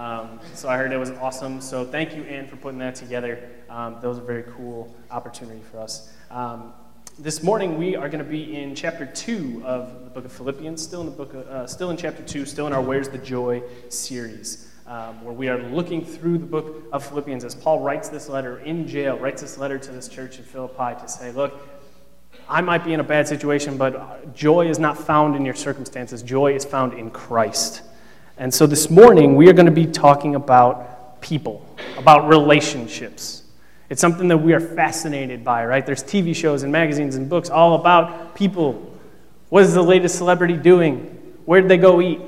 Um, so I heard it was awesome. So thank you, Ann, for putting that together. Um, that was a very cool opportunity for us. Um, this morning we are going to be in chapter two of the book of Philippians, still in the book, of, uh, still in chapter two, still in our "Where's the Joy" series, um, where we are looking through the book of Philippians as Paul writes this letter in jail, writes this letter to this church in Philippi to say, "Look, I might be in a bad situation, but joy is not found in your circumstances. Joy is found in Christ." And so this morning we are going to be talking about people, about relationships. It's something that we are fascinated by, right? There's TV shows and magazines and books all about people. What is the latest celebrity doing? Where did they go eat?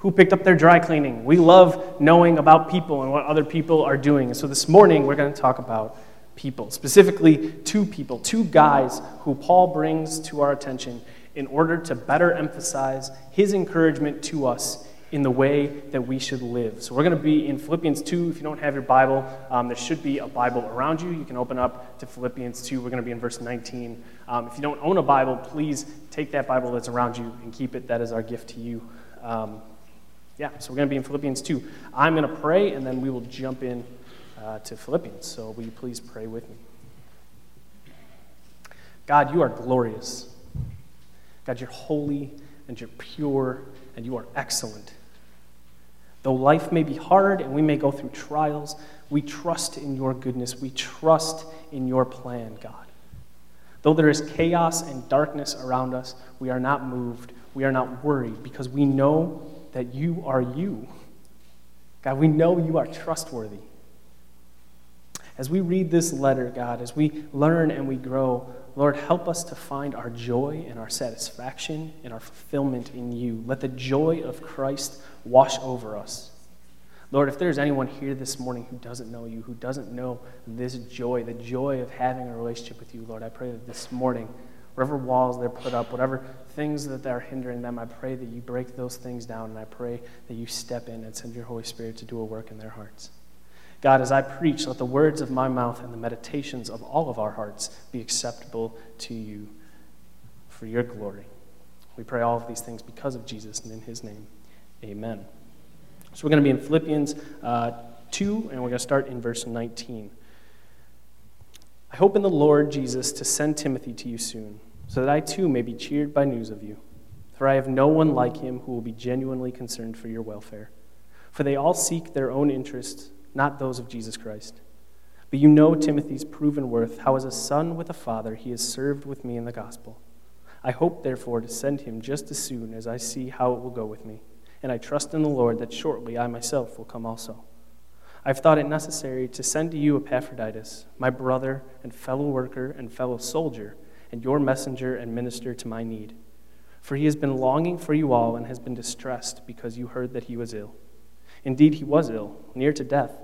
Who picked up their dry cleaning? We love knowing about people and what other people are doing. And so this morning we're going to talk about people, specifically two people, two guys who Paul brings to our attention in order to better emphasize his encouragement to us in the way that we should live. So we're going to be in Philippians 2. If you don't have your Bible, um, there should be a Bible around you. You can open up to Philippians 2. We're going to be in verse 19. Um, if you don't own a Bible, please take that Bible that's around you and keep it. That is our gift to you. Um, yeah, so we're going to be in Philippians 2. I'm going to pray, and then we will jump in uh, to Philippians. So will you please pray with me? God, you are glorious. God, you're holy and you're pure and you are excellent. Though life may be hard and we may go through trials, we trust in your goodness. We trust in your plan, God. Though there is chaos and darkness around us, we are not moved. We are not worried because we know that you are you. God, we know you are trustworthy. As we read this letter, God, as we learn and we grow, Lord, help us to find our joy and our satisfaction and our fulfillment in you. Let the joy of Christ wash over us. Lord, if there's anyone here this morning who doesn't know you, who doesn't know this joy, the joy of having a relationship with you, Lord, I pray that this morning, whatever walls they're put up, whatever things that are hindering them, I pray that you break those things down, and I pray that you step in and send your Holy Spirit to do a work in their hearts. God, as I preach, let the words of my mouth and the meditations of all of our hearts be acceptable to you for your glory. We pray all of these things because of Jesus and in his name. Amen. So we're going to be in Philippians uh, 2, and we're going to start in verse 19. I hope in the Lord Jesus to send Timothy to you soon, so that I too may be cheered by news of you. For I have no one like him who will be genuinely concerned for your welfare. For they all seek their own interests, not those of Jesus Christ. But you know Timothy's proven worth, how as a son with a father he has served with me in the gospel. I hope, therefore, to send him just as soon as I see how it will go with me and I trust in the Lord that shortly I myself will come also. I've thought it necessary to send to you Epaphroditus, my brother and fellow worker and fellow soldier, and your messenger and minister to my need. For he has been longing for you all and has been distressed because you heard that he was ill. Indeed, he was ill, near to death,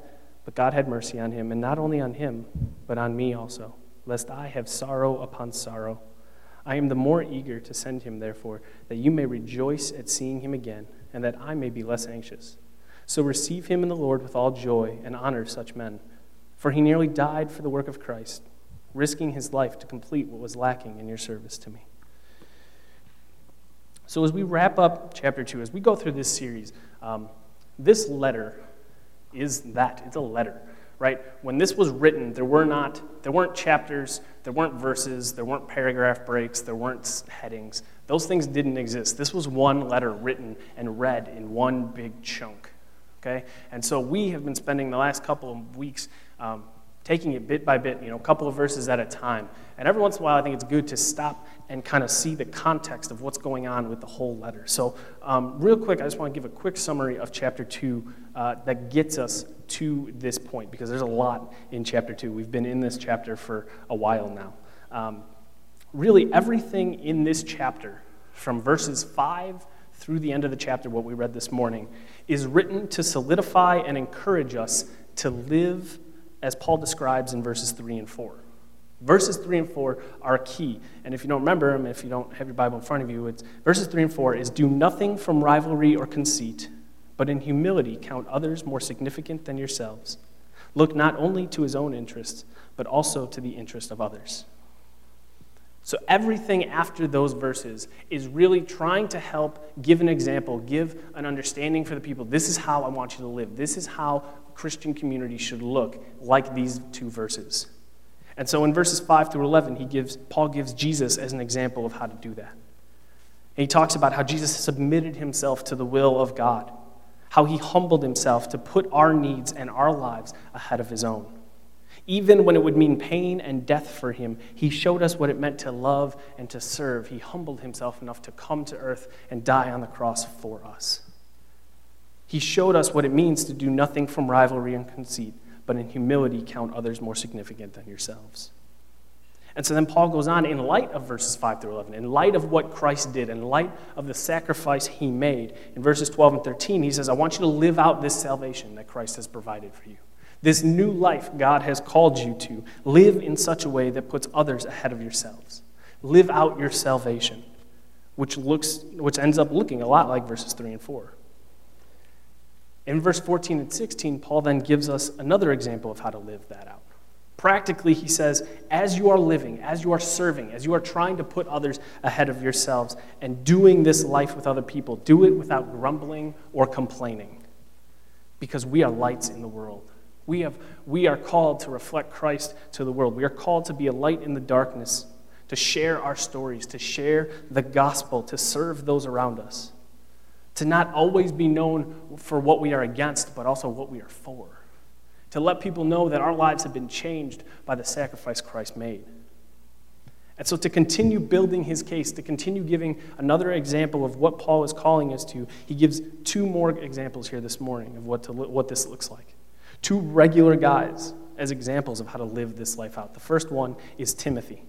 but God had mercy on him, and not only on him, but on me also, lest I have sorrow upon sorrow. I am the more eager to send him, therefore, that you may rejoice at seeing him again and that I may be less anxious. So receive him in the Lord with all joy and honor such men, for he nearly died for the work of Christ, risking his life to complete what was lacking in your service to me. So, as we wrap up chapter 2, as we go through this series, um, this letter is that. It's a letter, right? When this was written, there, were not, there weren't chapters, there weren't verses, there weren't paragraph breaks, there weren't headings. Those things didn't exist. This was one letter written and read in one big chunk. Okay? And so we have been spending the last couple of weeks um, taking it bit by bit, you know, a couple of verses at a time. And every once in a while, I think it's good to stop and kind of see the context of what's going on with the whole letter. So, um, real quick, I just want to give a quick summary of chapter 2 uh, that gets us to this point, because there's a lot in chapter 2. We've been in this chapter for a while now. Um, really everything in this chapter, from verses 5 through the end of the chapter, what we read this morning, is written to solidify and encourage us to live as Paul describes in verses 3 and 4. Verses 3 and 4 are key. And if you don't remember them, if you don't have your Bible in front of you, it's verses 3 and 4 is do nothing from rivalry or conceit, but in humility count others more significant than yourselves. Look not only to his own interests, but also to the interest of others. So everything after those verses is really trying to help give an example, give an understanding for the people. This is how I want you to live. This is how Christian community should look, like these two verses. And so in verses 5 through 11, he gives, Paul gives Jesus as an example of how to do that. And he talks about how Jesus submitted himself to the will of God, how he humbled himself to put our needs and our lives ahead of his own. Even when it would mean pain and death for him, he showed us what it meant to love and to serve. He humbled himself enough to come to earth and die on the cross for us. He showed us what it means to do nothing from rivalry and conceit, but in humility count others more significant than yourselves. And so then Paul goes on, in light of verses 5 through 11, in light of what Christ did, in light of the sacrifice he made, in verses 12 and 13, he says, I want you to live out this salvation that Christ has provided for you. This new life God has called you to. Live in such a way that puts others ahead of yourselves. Live out your salvation, which, looks, which ends up looking a lot like verses 3 and 4. In verse 14 and 16, Paul then gives us another example of how to live that out. Practically, he says, as you are living, as you are serving, as you are trying to put others ahead of yourselves and doing this life with other people, do it without grumbling or complaining. Because we are lights in the world. We, have, we are called to reflect Christ to the world. We are called to be a light in the darkness, to share our stories, to share the gospel, to serve those around us, to not always be known for what we are against, but also what we are for to let people know that our lives have been changed by the sacrifice Christ made. And so, to continue building his case, to continue giving another example of what Paul is calling us to, he gives two more examples here this morning of what, to, what this looks like. Two regular guys as examples of how to live this life out. The first one is Timothy.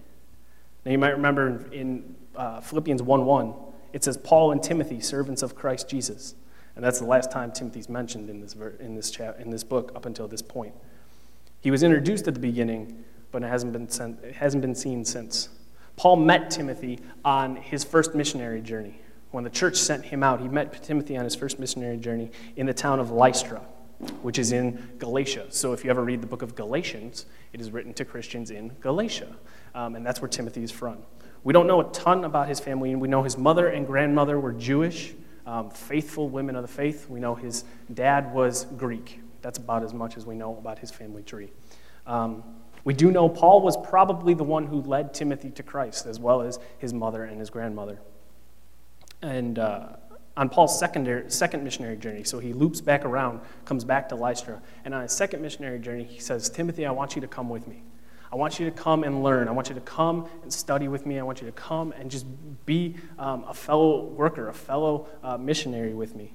Now, you might remember in uh, Philippians 1 1, it says, Paul and Timothy, servants of Christ Jesus. And that's the last time Timothy's mentioned in this, in this, cha- in this book up until this point. He was introduced at the beginning, but it hasn't been, sent, it hasn't been seen since. Paul met Timothy on his first missionary journey. When the church sent him out, he met Timothy on his first missionary journey in the town of Lystra, which is in Galatia. So if you ever read the book of Galatians, it is written to Christians in Galatia. Um, and that's where Timothy is from. We don't know a ton about his family, we know his mother and grandmother were Jewish um, faithful women of the faith. We know his dad was Greek. That's about as much as we know about his family tree. Um, we do know Paul was probably the one who led Timothy to Christ, as well as his mother and his grandmother. And uh, on Paul's secondary, second missionary journey, so he loops back around, comes back to Lystra, and on his second missionary journey, he says, Timothy, I want you to come with me. I want you to come and learn. I want you to come and study with me. I want you to come and just be um, a fellow worker, a fellow uh, missionary with me.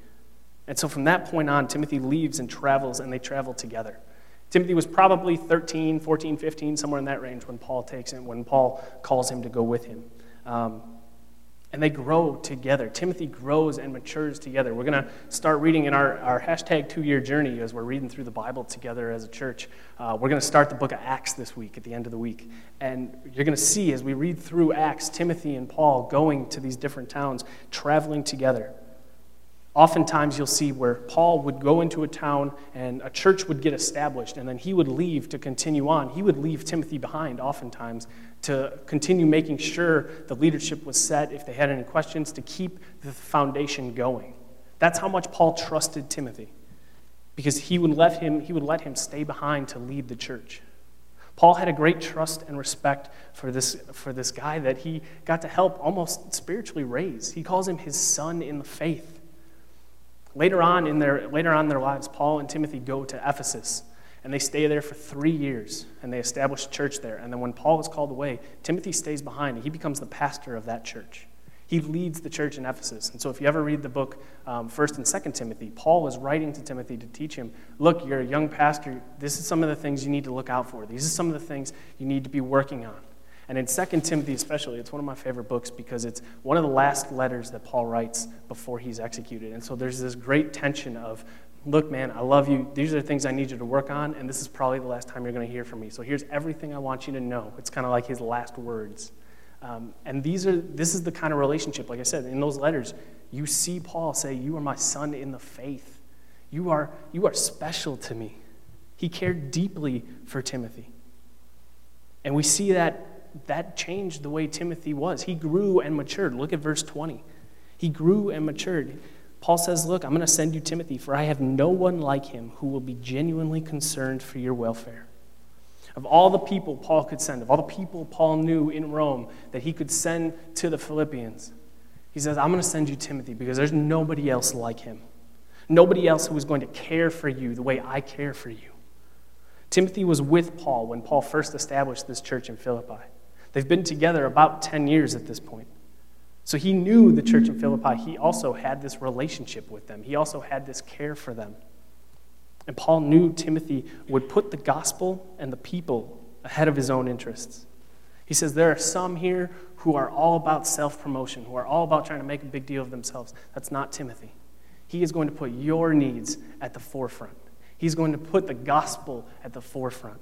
And so from that point on, Timothy leaves and travels, and they travel together. Timothy was probably 13, 14, 15, somewhere in that range when Paul takes him, when Paul calls him to go with him. Um, and they grow together. Timothy grows and matures together. We're going to start reading in our, our hashtag two year journey as we're reading through the Bible together as a church. Uh, we're going to start the book of Acts this week at the end of the week. And you're going to see as we read through Acts, Timothy and Paul going to these different towns, traveling together. Oftentimes, you'll see where Paul would go into a town and a church would get established, and then he would leave to continue on. He would leave Timothy behind, oftentimes, to continue making sure the leadership was set, if they had any questions, to keep the foundation going. That's how much Paul trusted Timothy, because he would let him, he would let him stay behind to lead the church. Paul had a great trust and respect for this, for this guy that he got to help almost spiritually raise. He calls him his son in the faith. Later on in their, later on in their lives, Paul and Timothy go to Ephesus, and they stay there for three years, and they establish a church there. And then when Paul is called away, Timothy stays behind, and he becomes the pastor of that church. He leads the church in Ephesus. And so if you ever read the book, um, 1st and 2nd Timothy, Paul was writing to Timothy to teach him, look, you're a young pastor. This is some of the things you need to look out for. These are some of the things you need to be working on. And in 2 Timothy, especially, it's one of my favorite books because it's one of the last letters that Paul writes before he's executed. And so there's this great tension of, look, man, I love you. These are the things I need you to work on, and this is probably the last time you're going to hear from me. So here's everything I want you to know. It's kind of like his last words. Um, and these are, this is the kind of relationship, like I said, in those letters, you see Paul say, You are my son in the faith. You are, you are special to me. He cared deeply for Timothy. And we see that that changed the way Timothy was. He grew and matured. Look at verse 20. He grew and matured. Paul says, Look, I'm going to send you Timothy, for I have no one like him who will be genuinely concerned for your welfare. Of all the people Paul could send, of all the people Paul knew in Rome that he could send to the Philippians, he says, I'm going to send you Timothy because there's nobody else like him. Nobody else who is going to care for you the way I care for you. Timothy was with Paul when Paul first established this church in Philippi. They've been together about 10 years at this point. So he knew the church in Philippi. He also had this relationship with them, he also had this care for them. And Paul knew Timothy would put the gospel and the people ahead of his own interests. He says, There are some here who are all about self promotion, who are all about trying to make a big deal of themselves. That's not Timothy. He is going to put your needs at the forefront. He's going to put the gospel at the forefront.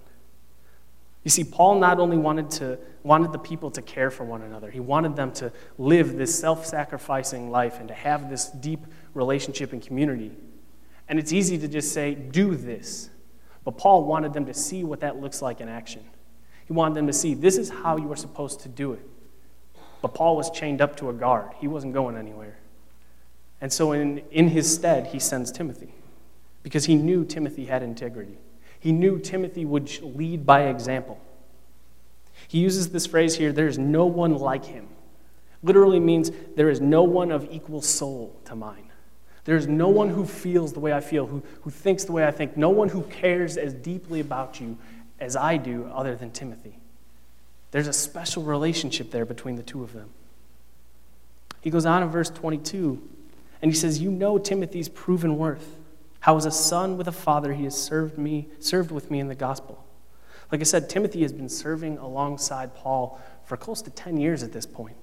You see, Paul not only wanted, to, wanted the people to care for one another, he wanted them to live this self sacrificing life and to have this deep relationship and community. And it's easy to just say, do this. But Paul wanted them to see what that looks like in action. He wanted them to see, this is how you are supposed to do it. But Paul was chained up to a guard, he wasn't going anywhere. And so, in, in his stead, he sends Timothy because he knew Timothy had integrity. He knew Timothy would lead by example. He uses this phrase here there is no one like him. Literally means there is no one of equal soul to mine. There is no one who feels the way I feel, who, who thinks the way I think, no one who cares as deeply about you as I do, other than Timothy. There's a special relationship there between the two of them. He goes on in verse 22 and he says, You know Timothy's proven worth. How as a son with a father he has served me, served with me in the gospel. Like I said, Timothy has been serving alongside Paul for close to 10 years at this point.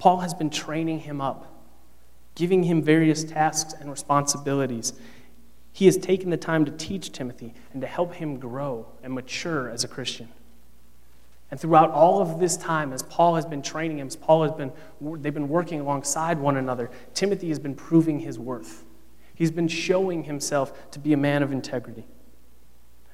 Paul has been training him up, giving him various tasks and responsibilities. He has taken the time to teach Timothy and to help him grow and mature as a Christian. And throughout all of this time, as Paul has been training him, as Paul has been, they've been working alongside one another, Timothy has been proving his worth. He's been showing himself to be a man of integrity.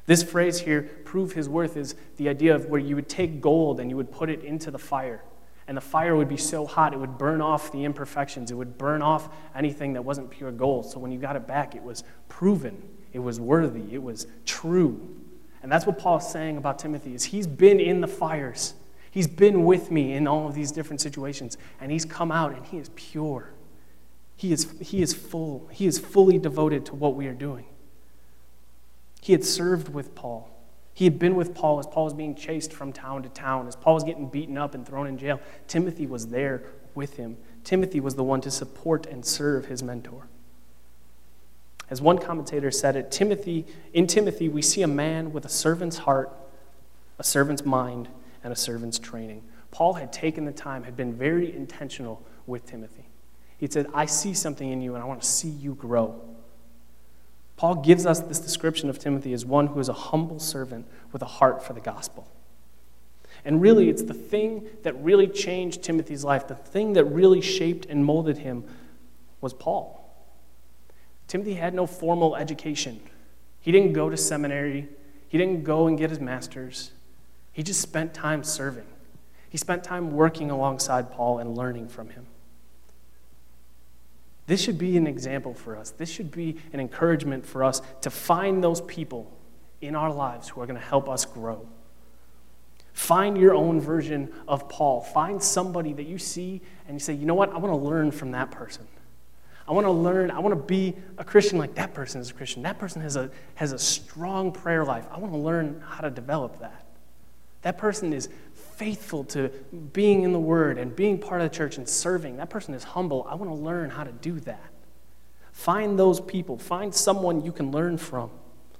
This phrase here, prove his worth, is the idea of where you would take gold and you would put it into the fire. And the fire would be so hot, it would burn off the imperfections. It would burn off anything that wasn't pure gold. So when you got it back, it was proven, it was worthy, it was true. And that's what Paul's saying about Timothy is he's been in the fires. He's been with me in all of these different situations and he's come out and he is pure. He is, he is full. He is fully devoted to what we are doing. He had served with Paul. He had been with Paul as Paul was being chased from town to town, as Paul was getting beaten up and thrown in jail. Timothy was there with him. Timothy was the one to support and serve his mentor. As one commentator said it, Timothy, in Timothy, we see a man with a servant's heart, a servant's mind, and a servant's training. Paul had taken the time, had been very intentional with Timothy. He said, I see something in you and I want to see you grow. Paul gives us this description of Timothy as one who is a humble servant with a heart for the gospel. And really, it's the thing that really changed Timothy's life, the thing that really shaped and molded him was Paul. Timothy had no formal education. He didn't go to seminary, he didn't go and get his master's. He just spent time serving. He spent time working alongside Paul and learning from him. This should be an example for us. This should be an encouragement for us to find those people in our lives who are going to help us grow. Find your own version of Paul. Find somebody that you see and you say, you know what, I want to learn from that person. I want to learn, I want to be a Christian like that person is a Christian. That person has a, has a strong prayer life. I want to learn how to develop that. That person is faithful to being in the Word and being part of the church and serving. That person is humble. I want to learn how to do that. Find those people. Find someone you can learn from,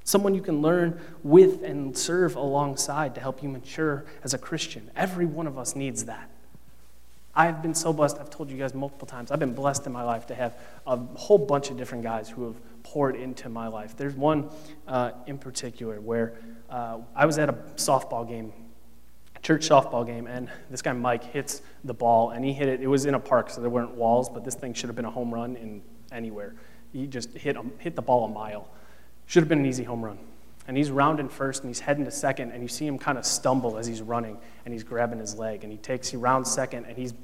someone you can learn with and serve alongside to help you mature as a Christian. Every one of us needs that. I've been so blessed. I've told you guys multiple times. I've been blessed in my life to have a whole bunch of different guys who have poured into my life. There's one uh, in particular where uh, I was at a softball game, church softball game, and this guy Mike hits the ball, and he hit it. It was in a park, so there weren't walls, but this thing should have been a home run in anywhere. He just hit um, hit the ball a mile. Should have been an easy home run. And he's rounding first and he's heading to second, and you see him kind of stumble as he's running and he's grabbing his leg. And he takes, he rounds second and he's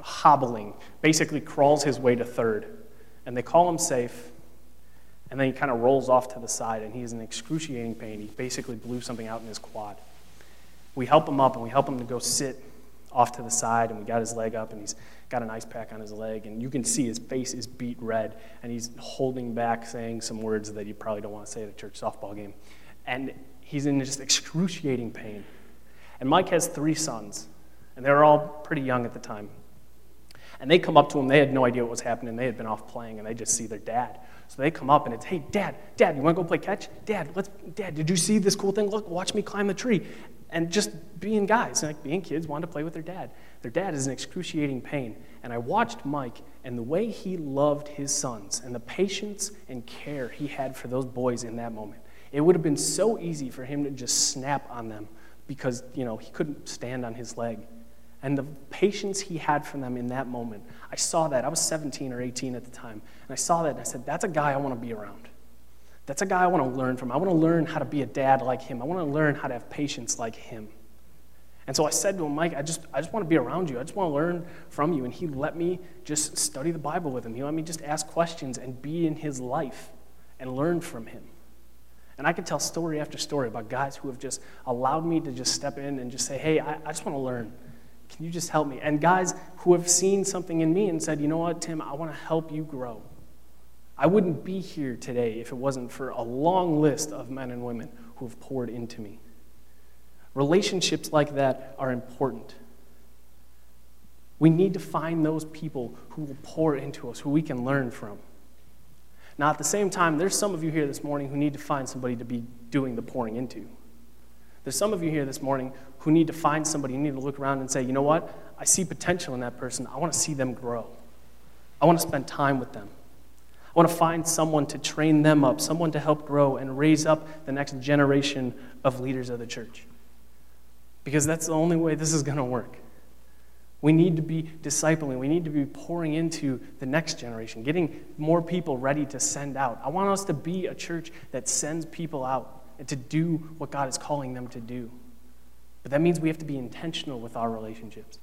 hobbling, basically crawls his way to third. And they call him safe, and then he kind of rolls off to the side and he's in excruciating pain. He basically blew something out in his quad. We help him up and we help him to go sit off to the side, and we got his leg up and he's got an ice pack on his leg, and you can see his face is beet red, and he's holding back, saying some words that you probably don't want to say at a church softball game. And he's in just excruciating pain. And Mike has three sons, and they were all pretty young at the time. And they come up to him, they had no idea what was happening, they had been off playing, and they just see their dad. So they come up and it's, hey, dad, dad, you want to go play catch? Dad, let's, dad, did you see this cool thing? Look, watch me climb the tree. And just being guys, like being kids, wanted to play with their dad. Their dad is in excruciating pain. And I watched Mike and the way he loved his sons and the patience and care he had for those boys in that moment. It would have been so easy for him to just snap on them because, you know, he couldn't stand on his leg. And the patience he had for them in that moment, I saw that. I was 17 or 18 at the time. And I saw that and I said, that's a guy I want to be around. That's a guy I want to learn from. I want to learn how to be a dad like him. I want to learn how to have patience like him. And so I said to him, Mike, I just, I just want to be around you. I just want to learn from you. And he let me just study the Bible with him. He let me just ask questions and be in his life and learn from him. And I could tell story after story about guys who have just allowed me to just step in and just say, hey, I, I just want to learn. Can you just help me? And guys who have seen something in me and said, you know what, Tim, I want to help you grow. I wouldn't be here today if it wasn't for a long list of men and women who have poured into me. Relationships like that are important. We need to find those people who will pour into us, who we can learn from. Now, at the same time, there's some of you here this morning who need to find somebody to be doing the pouring into. There's some of you here this morning who need to find somebody, you need to look around and say, you know what? I see potential in that person. I want to see them grow. I want to spend time with them. Want to find someone to train them up, someone to help grow and raise up the next generation of leaders of the church because that's the only way this is going to work. We need to be discipling. We need to be pouring into the next generation, getting more people ready to send out. I want us to be a church that sends people out and to do what God is calling them to do. But that means we have to be intentional with our relationships.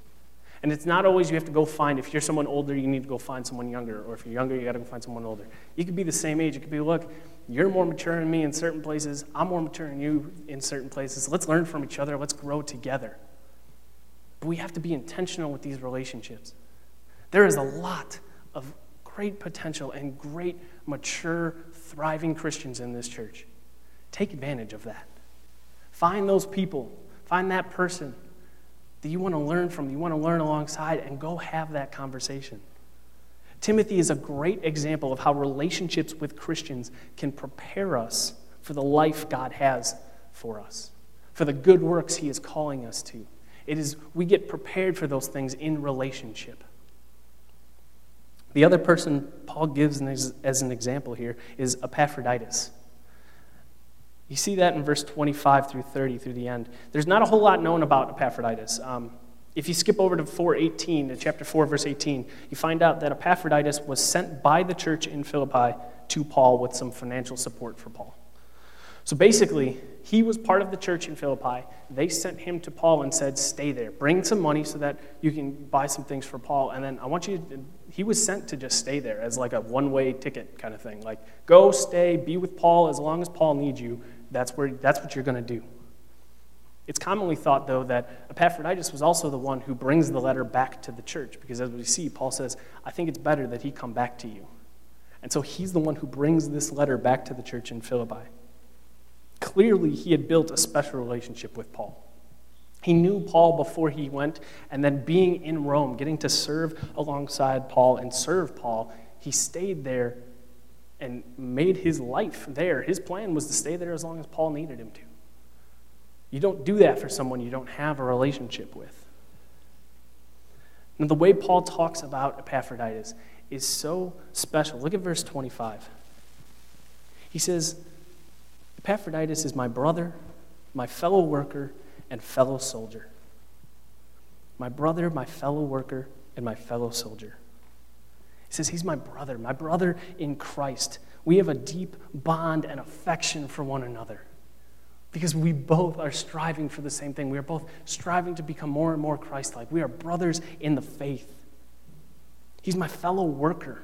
And it's not always you have to go find, if you're someone older, you need to go find someone younger. Or if you're younger, you got to go find someone older. You could be the same age. It could be, look, you're more mature than me in certain places. I'm more mature than you in certain places. Let's learn from each other. Let's grow together. But we have to be intentional with these relationships. There is a lot of great potential and great, mature, thriving Christians in this church. Take advantage of that. Find those people, find that person that you want to learn from, you want to learn alongside, and go have that conversation. Timothy is a great example of how relationships with Christians can prepare us for the life God has for us, for the good works He is calling us to. It is we get prepared for those things in relationship. The other person Paul gives as an example here is Epaphroditus. You see that in verse 25 through 30 through the end. There's not a whole lot known about Epaphroditus. Um, if you skip over to 418, to chapter 4, verse 18, you find out that Epaphroditus was sent by the church in Philippi to Paul with some financial support for Paul. So basically, he was part of the church in Philippi. They sent him to Paul and said, Stay there. Bring some money so that you can buy some things for Paul. And then I want you to, he was sent to just stay there as like a one way ticket kind of thing. Like, go, stay, be with Paul as long as Paul needs you. That's, where, that's what you're going to do. It's commonly thought, though, that Epaphroditus was also the one who brings the letter back to the church, because as we see, Paul says, I think it's better that he come back to you. And so he's the one who brings this letter back to the church in Philippi. Clearly, he had built a special relationship with Paul. He knew Paul before he went, and then being in Rome, getting to serve alongside Paul and serve Paul, he stayed there and made his life there. His plan was to stay there as long as Paul needed him to. You don't do that for someone you don't have a relationship with. Now, the way Paul talks about Epaphroditus is so special. Look at verse 25. He says, Epaphroditus is my brother, my fellow worker, and fellow soldier. My brother, my fellow worker, and my fellow soldier. He says, He's my brother, my brother in Christ. We have a deep bond and affection for one another. Because we both are striving for the same thing. We are both striving to become more and more Christ like. We are brothers in the faith. He's my fellow worker.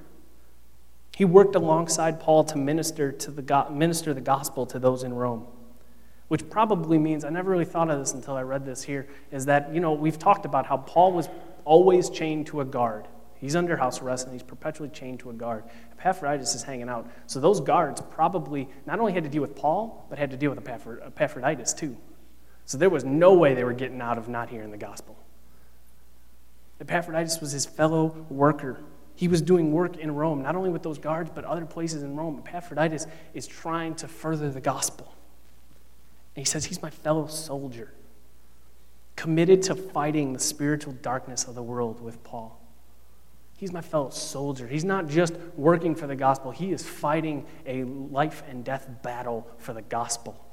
He worked alongside Paul to minister, to the, minister the gospel to those in Rome which probably means I never really thought of this until I read this here is that, you know, we've talked about how Paul was always chained to a guard. He's under house arrest and he's perpetually chained to a guard. Epaphroditus is hanging out. So those guards probably not only had to deal with Paul, but had to deal with Epaphroditus too. So there was no way they were getting out of not hearing the gospel. Epaphroditus was his fellow worker. He was doing work in Rome, not only with those guards, but other places in Rome. Epaphroditus is trying to further the gospel. And he says he's my fellow soldier, committed to fighting the spiritual darkness of the world with Paul. He's my fellow soldier. He's not just working for the gospel, he is fighting a life and death battle for the gospel.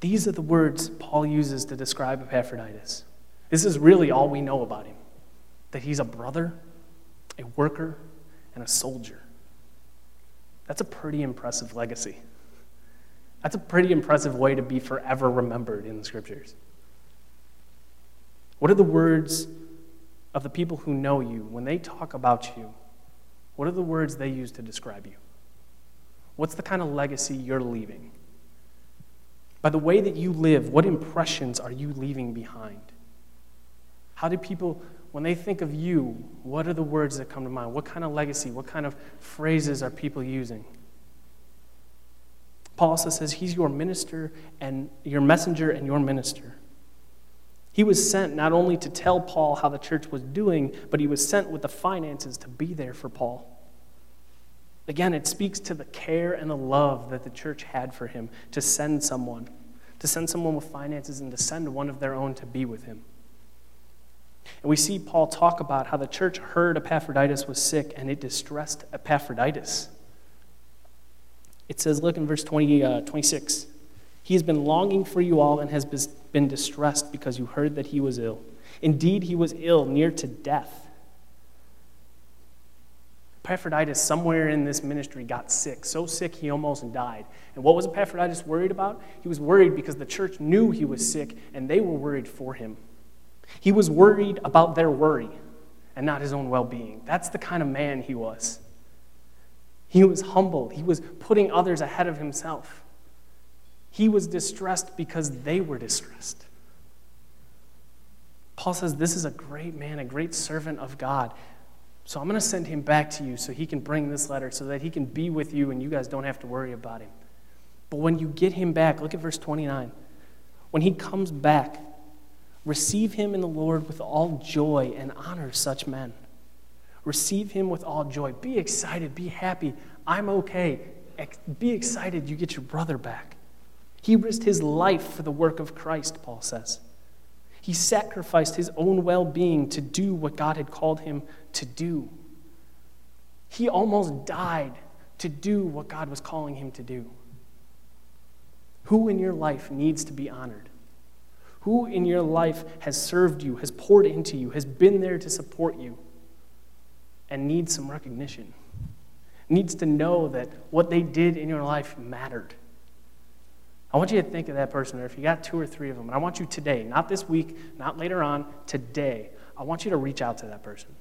These are the words Paul uses to describe Epaphroditus. This is really all we know about him that he's a brother, a worker, and a soldier. That's a pretty impressive legacy. That's a pretty impressive way to be forever remembered in the scriptures. What are the words of the people who know you when they talk about you? What are the words they use to describe you? What's the kind of legacy you're leaving? By the way that you live, what impressions are you leaving behind? How do people, when they think of you, what are the words that come to mind? What kind of legacy, what kind of phrases are people using? Paul also says he's your minister and your messenger and your minister. He was sent not only to tell Paul how the church was doing, but he was sent with the finances to be there for Paul. Again, it speaks to the care and the love that the church had for him to send someone, to send someone with finances and to send one of their own to be with him. And we see Paul talk about how the church heard Epaphroditus was sick and it distressed Epaphroditus. It says, look in verse 20, uh, 26. He has been longing for you all and has been distressed because you heard that he was ill. Indeed, he was ill, near to death. Epaphroditus, somewhere in this ministry, got sick, so sick he almost died. And what was Epaphroditus worried about? He was worried because the church knew he was sick and they were worried for him. He was worried about their worry and not his own well being. That's the kind of man he was. He was humble. He was putting others ahead of himself. He was distressed because they were distressed. Paul says, This is a great man, a great servant of God. So I'm going to send him back to you so he can bring this letter so that he can be with you and you guys don't have to worry about him. But when you get him back, look at verse 29. When he comes back, receive him in the Lord with all joy and honor such men. Receive him with all joy. Be excited. Be happy. I'm okay. Be excited you get your brother back. He risked his life for the work of Christ, Paul says. He sacrificed his own well being to do what God had called him to do. He almost died to do what God was calling him to do. Who in your life needs to be honored? Who in your life has served you, has poured into you, has been there to support you? and needs some recognition, needs to know that what they did in your life mattered. I want you to think of that person, or if you got two or three of them, and I want you today, not this week, not later on, today, I want you to reach out to that person.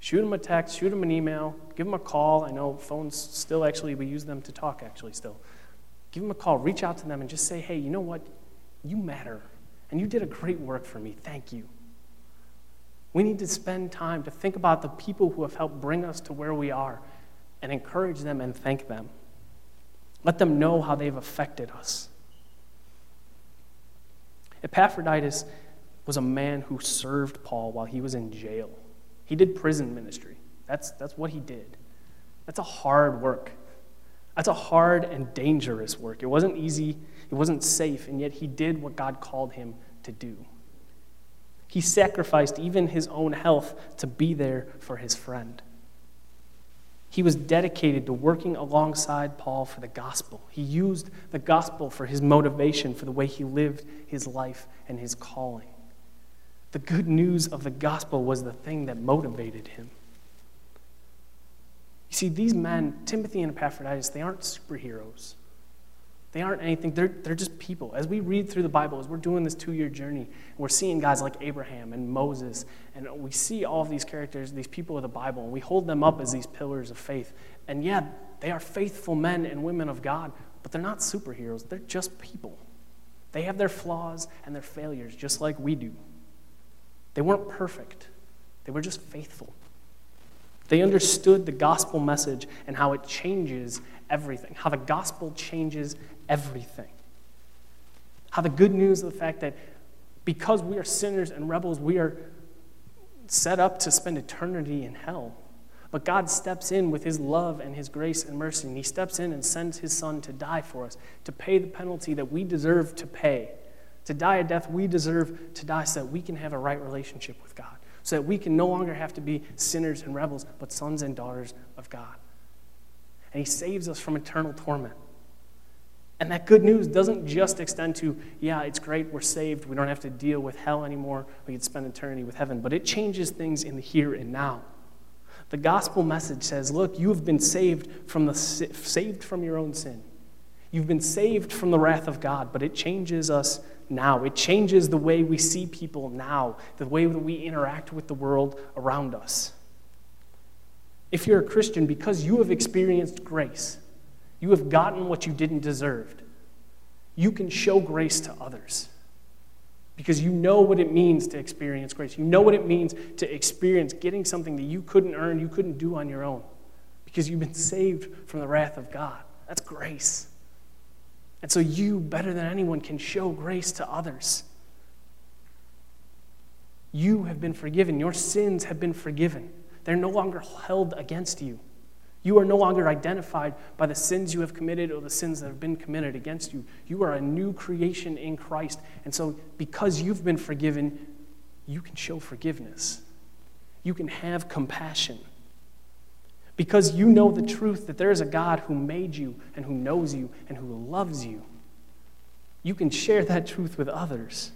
Shoot them a text, shoot them an email, give them a call. I know phones still actually, we use them to talk actually still. Give them a call, reach out to them, and just say, hey, you know what? You matter, and you did a great work for me. Thank you. We need to spend time to think about the people who have helped bring us to where we are and encourage them and thank them. Let them know how they've affected us. Epaphroditus was a man who served Paul while he was in jail. He did prison ministry. That's, that's what he did. That's a hard work. That's a hard and dangerous work. It wasn't easy, it wasn't safe, and yet he did what God called him to do. He sacrificed even his own health to be there for his friend. He was dedicated to working alongside Paul for the gospel. He used the gospel for his motivation for the way he lived his life and his calling. The good news of the gospel was the thing that motivated him. You see, these men, Timothy and Epaphroditus, they aren't superheroes. They aren't anything, they're, they're just people. As we read through the Bible, as we're doing this two year journey, we're seeing guys like Abraham and Moses, and we see all of these characters, these people of the Bible, and we hold them up as these pillars of faith. And yeah, they are faithful men and women of God, but they're not superheroes, they're just people. They have their flaws and their failures, just like we do. They weren't perfect, they were just faithful. They understood the gospel message and how it changes everything, how the gospel changes everything. How the good news of the fact that because we are sinners and rebels, we are set up to spend eternity in hell. But God steps in with his love and his grace and mercy, and he steps in and sends his son to die for us, to pay the penalty that we deserve to pay, to die a death we deserve to die so that we can have a right relationship with God, so that we can no longer have to be sinners and rebels, but sons and daughters of God. And he saves us from eternal torment. And that good news doesn't just extend to, yeah, it's great, we're saved, we don't have to deal with hell anymore, we can spend eternity with heaven, but it changes things in the here and now. The gospel message says, look, you have been saved from, the, saved from your own sin. You've been saved from the wrath of God, but it changes us now. It changes the way we see people now, the way that we interact with the world around us. If you're a Christian, because you have experienced grace, you have gotten what you didn't deserve. You can show grace to others because you know what it means to experience grace. You know what it means to experience getting something that you couldn't earn, you couldn't do on your own because you've been saved from the wrath of God. That's grace. And so you, better than anyone, can show grace to others. You have been forgiven, your sins have been forgiven, they're no longer held against you. You are no longer identified by the sins you have committed or the sins that have been committed against you. You are a new creation in Christ. And so, because you've been forgiven, you can show forgiveness. You can have compassion. Because you know the truth that there is a God who made you and who knows you and who loves you. You can share that truth with others.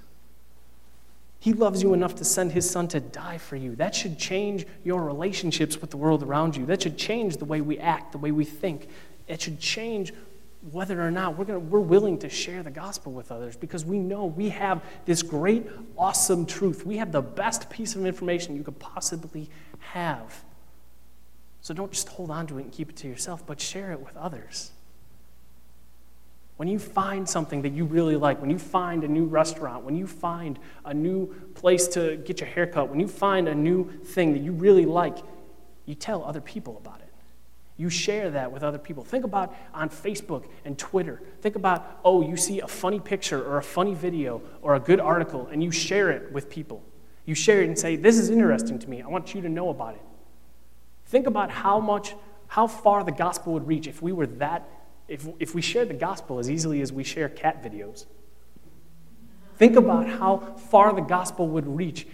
He loves you enough to send his son to die for you. That should change your relationships with the world around you. That should change the way we act, the way we think. It should change whether or not we're, gonna, we're willing to share the gospel with others because we know we have this great, awesome truth. We have the best piece of information you could possibly have. So don't just hold on to it and keep it to yourself, but share it with others. When you find something that you really like, when you find a new restaurant, when you find a new place to get your hair cut, when you find a new thing that you really like, you tell other people about it. You share that with other people. Think about on Facebook and Twitter. Think about, oh, you see a funny picture or a funny video or a good article, and you share it with people. You share it and say, this is interesting to me. I want you to know about it. Think about how much, how far the gospel would reach if we were that if, if we share the gospel as easily as we share cat videos, think about how far the gospel would reach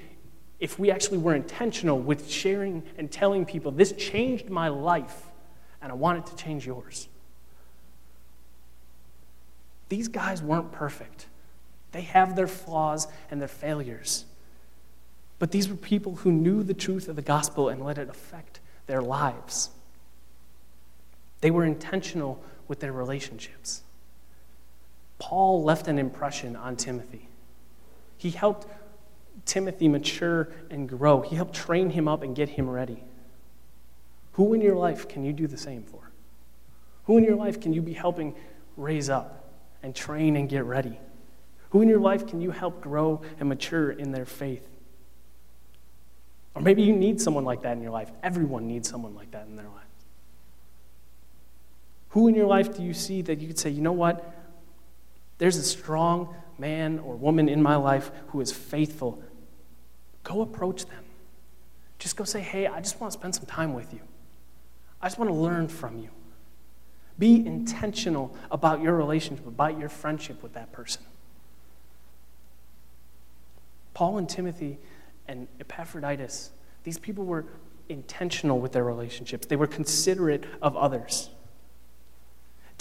if we actually were intentional with sharing and telling people, this changed my life, and I want it to change yours. These guys weren't perfect. They have their flaws and their failures. But these were people who knew the truth of the gospel and let it affect their lives. They were intentional with their relationships. Paul left an impression on Timothy. He helped Timothy mature and grow, he helped train him up and get him ready. Who in your life can you do the same for? Who in your life can you be helping raise up and train and get ready? Who in your life can you help grow and mature in their faith? Or maybe you need someone like that in your life. Everyone needs someone like that in their life. Who in your life do you see that you could say, you know what? There's a strong man or woman in my life who is faithful. Go approach them. Just go say, hey, I just want to spend some time with you. I just want to learn from you. Be intentional about your relationship, about your friendship with that person. Paul and Timothy and Epaphroditus, these people were intentional with their relationships, they were considerate of others.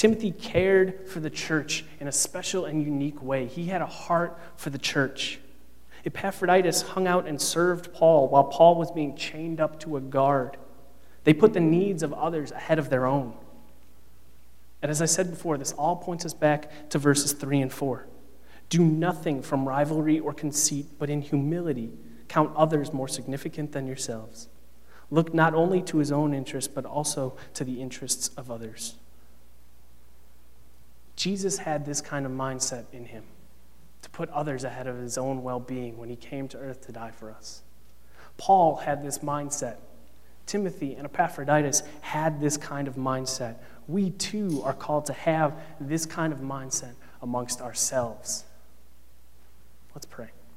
Timothy cared for the church in a special and unique way. He had a heart for the church. Epaphroditus hung out and served Paul while Paul was being chained up to a guard. They put the needs of others ahead of their own. And as I said before, this all points us back to verses 3 and 4. Do nothing from rivalry or conceit, but in humility count others more significant than yourselves. Look not only to his own interests, but also to the interests of others. Jesus had this kind of mindset in him to put others ahead of his own well being when he came to earth to die for us. Paul had this mindset. Timothy and Epaphroditus had this kind of mindset. We too are called to have this kind of mindset amongst ourselves. Let's pray.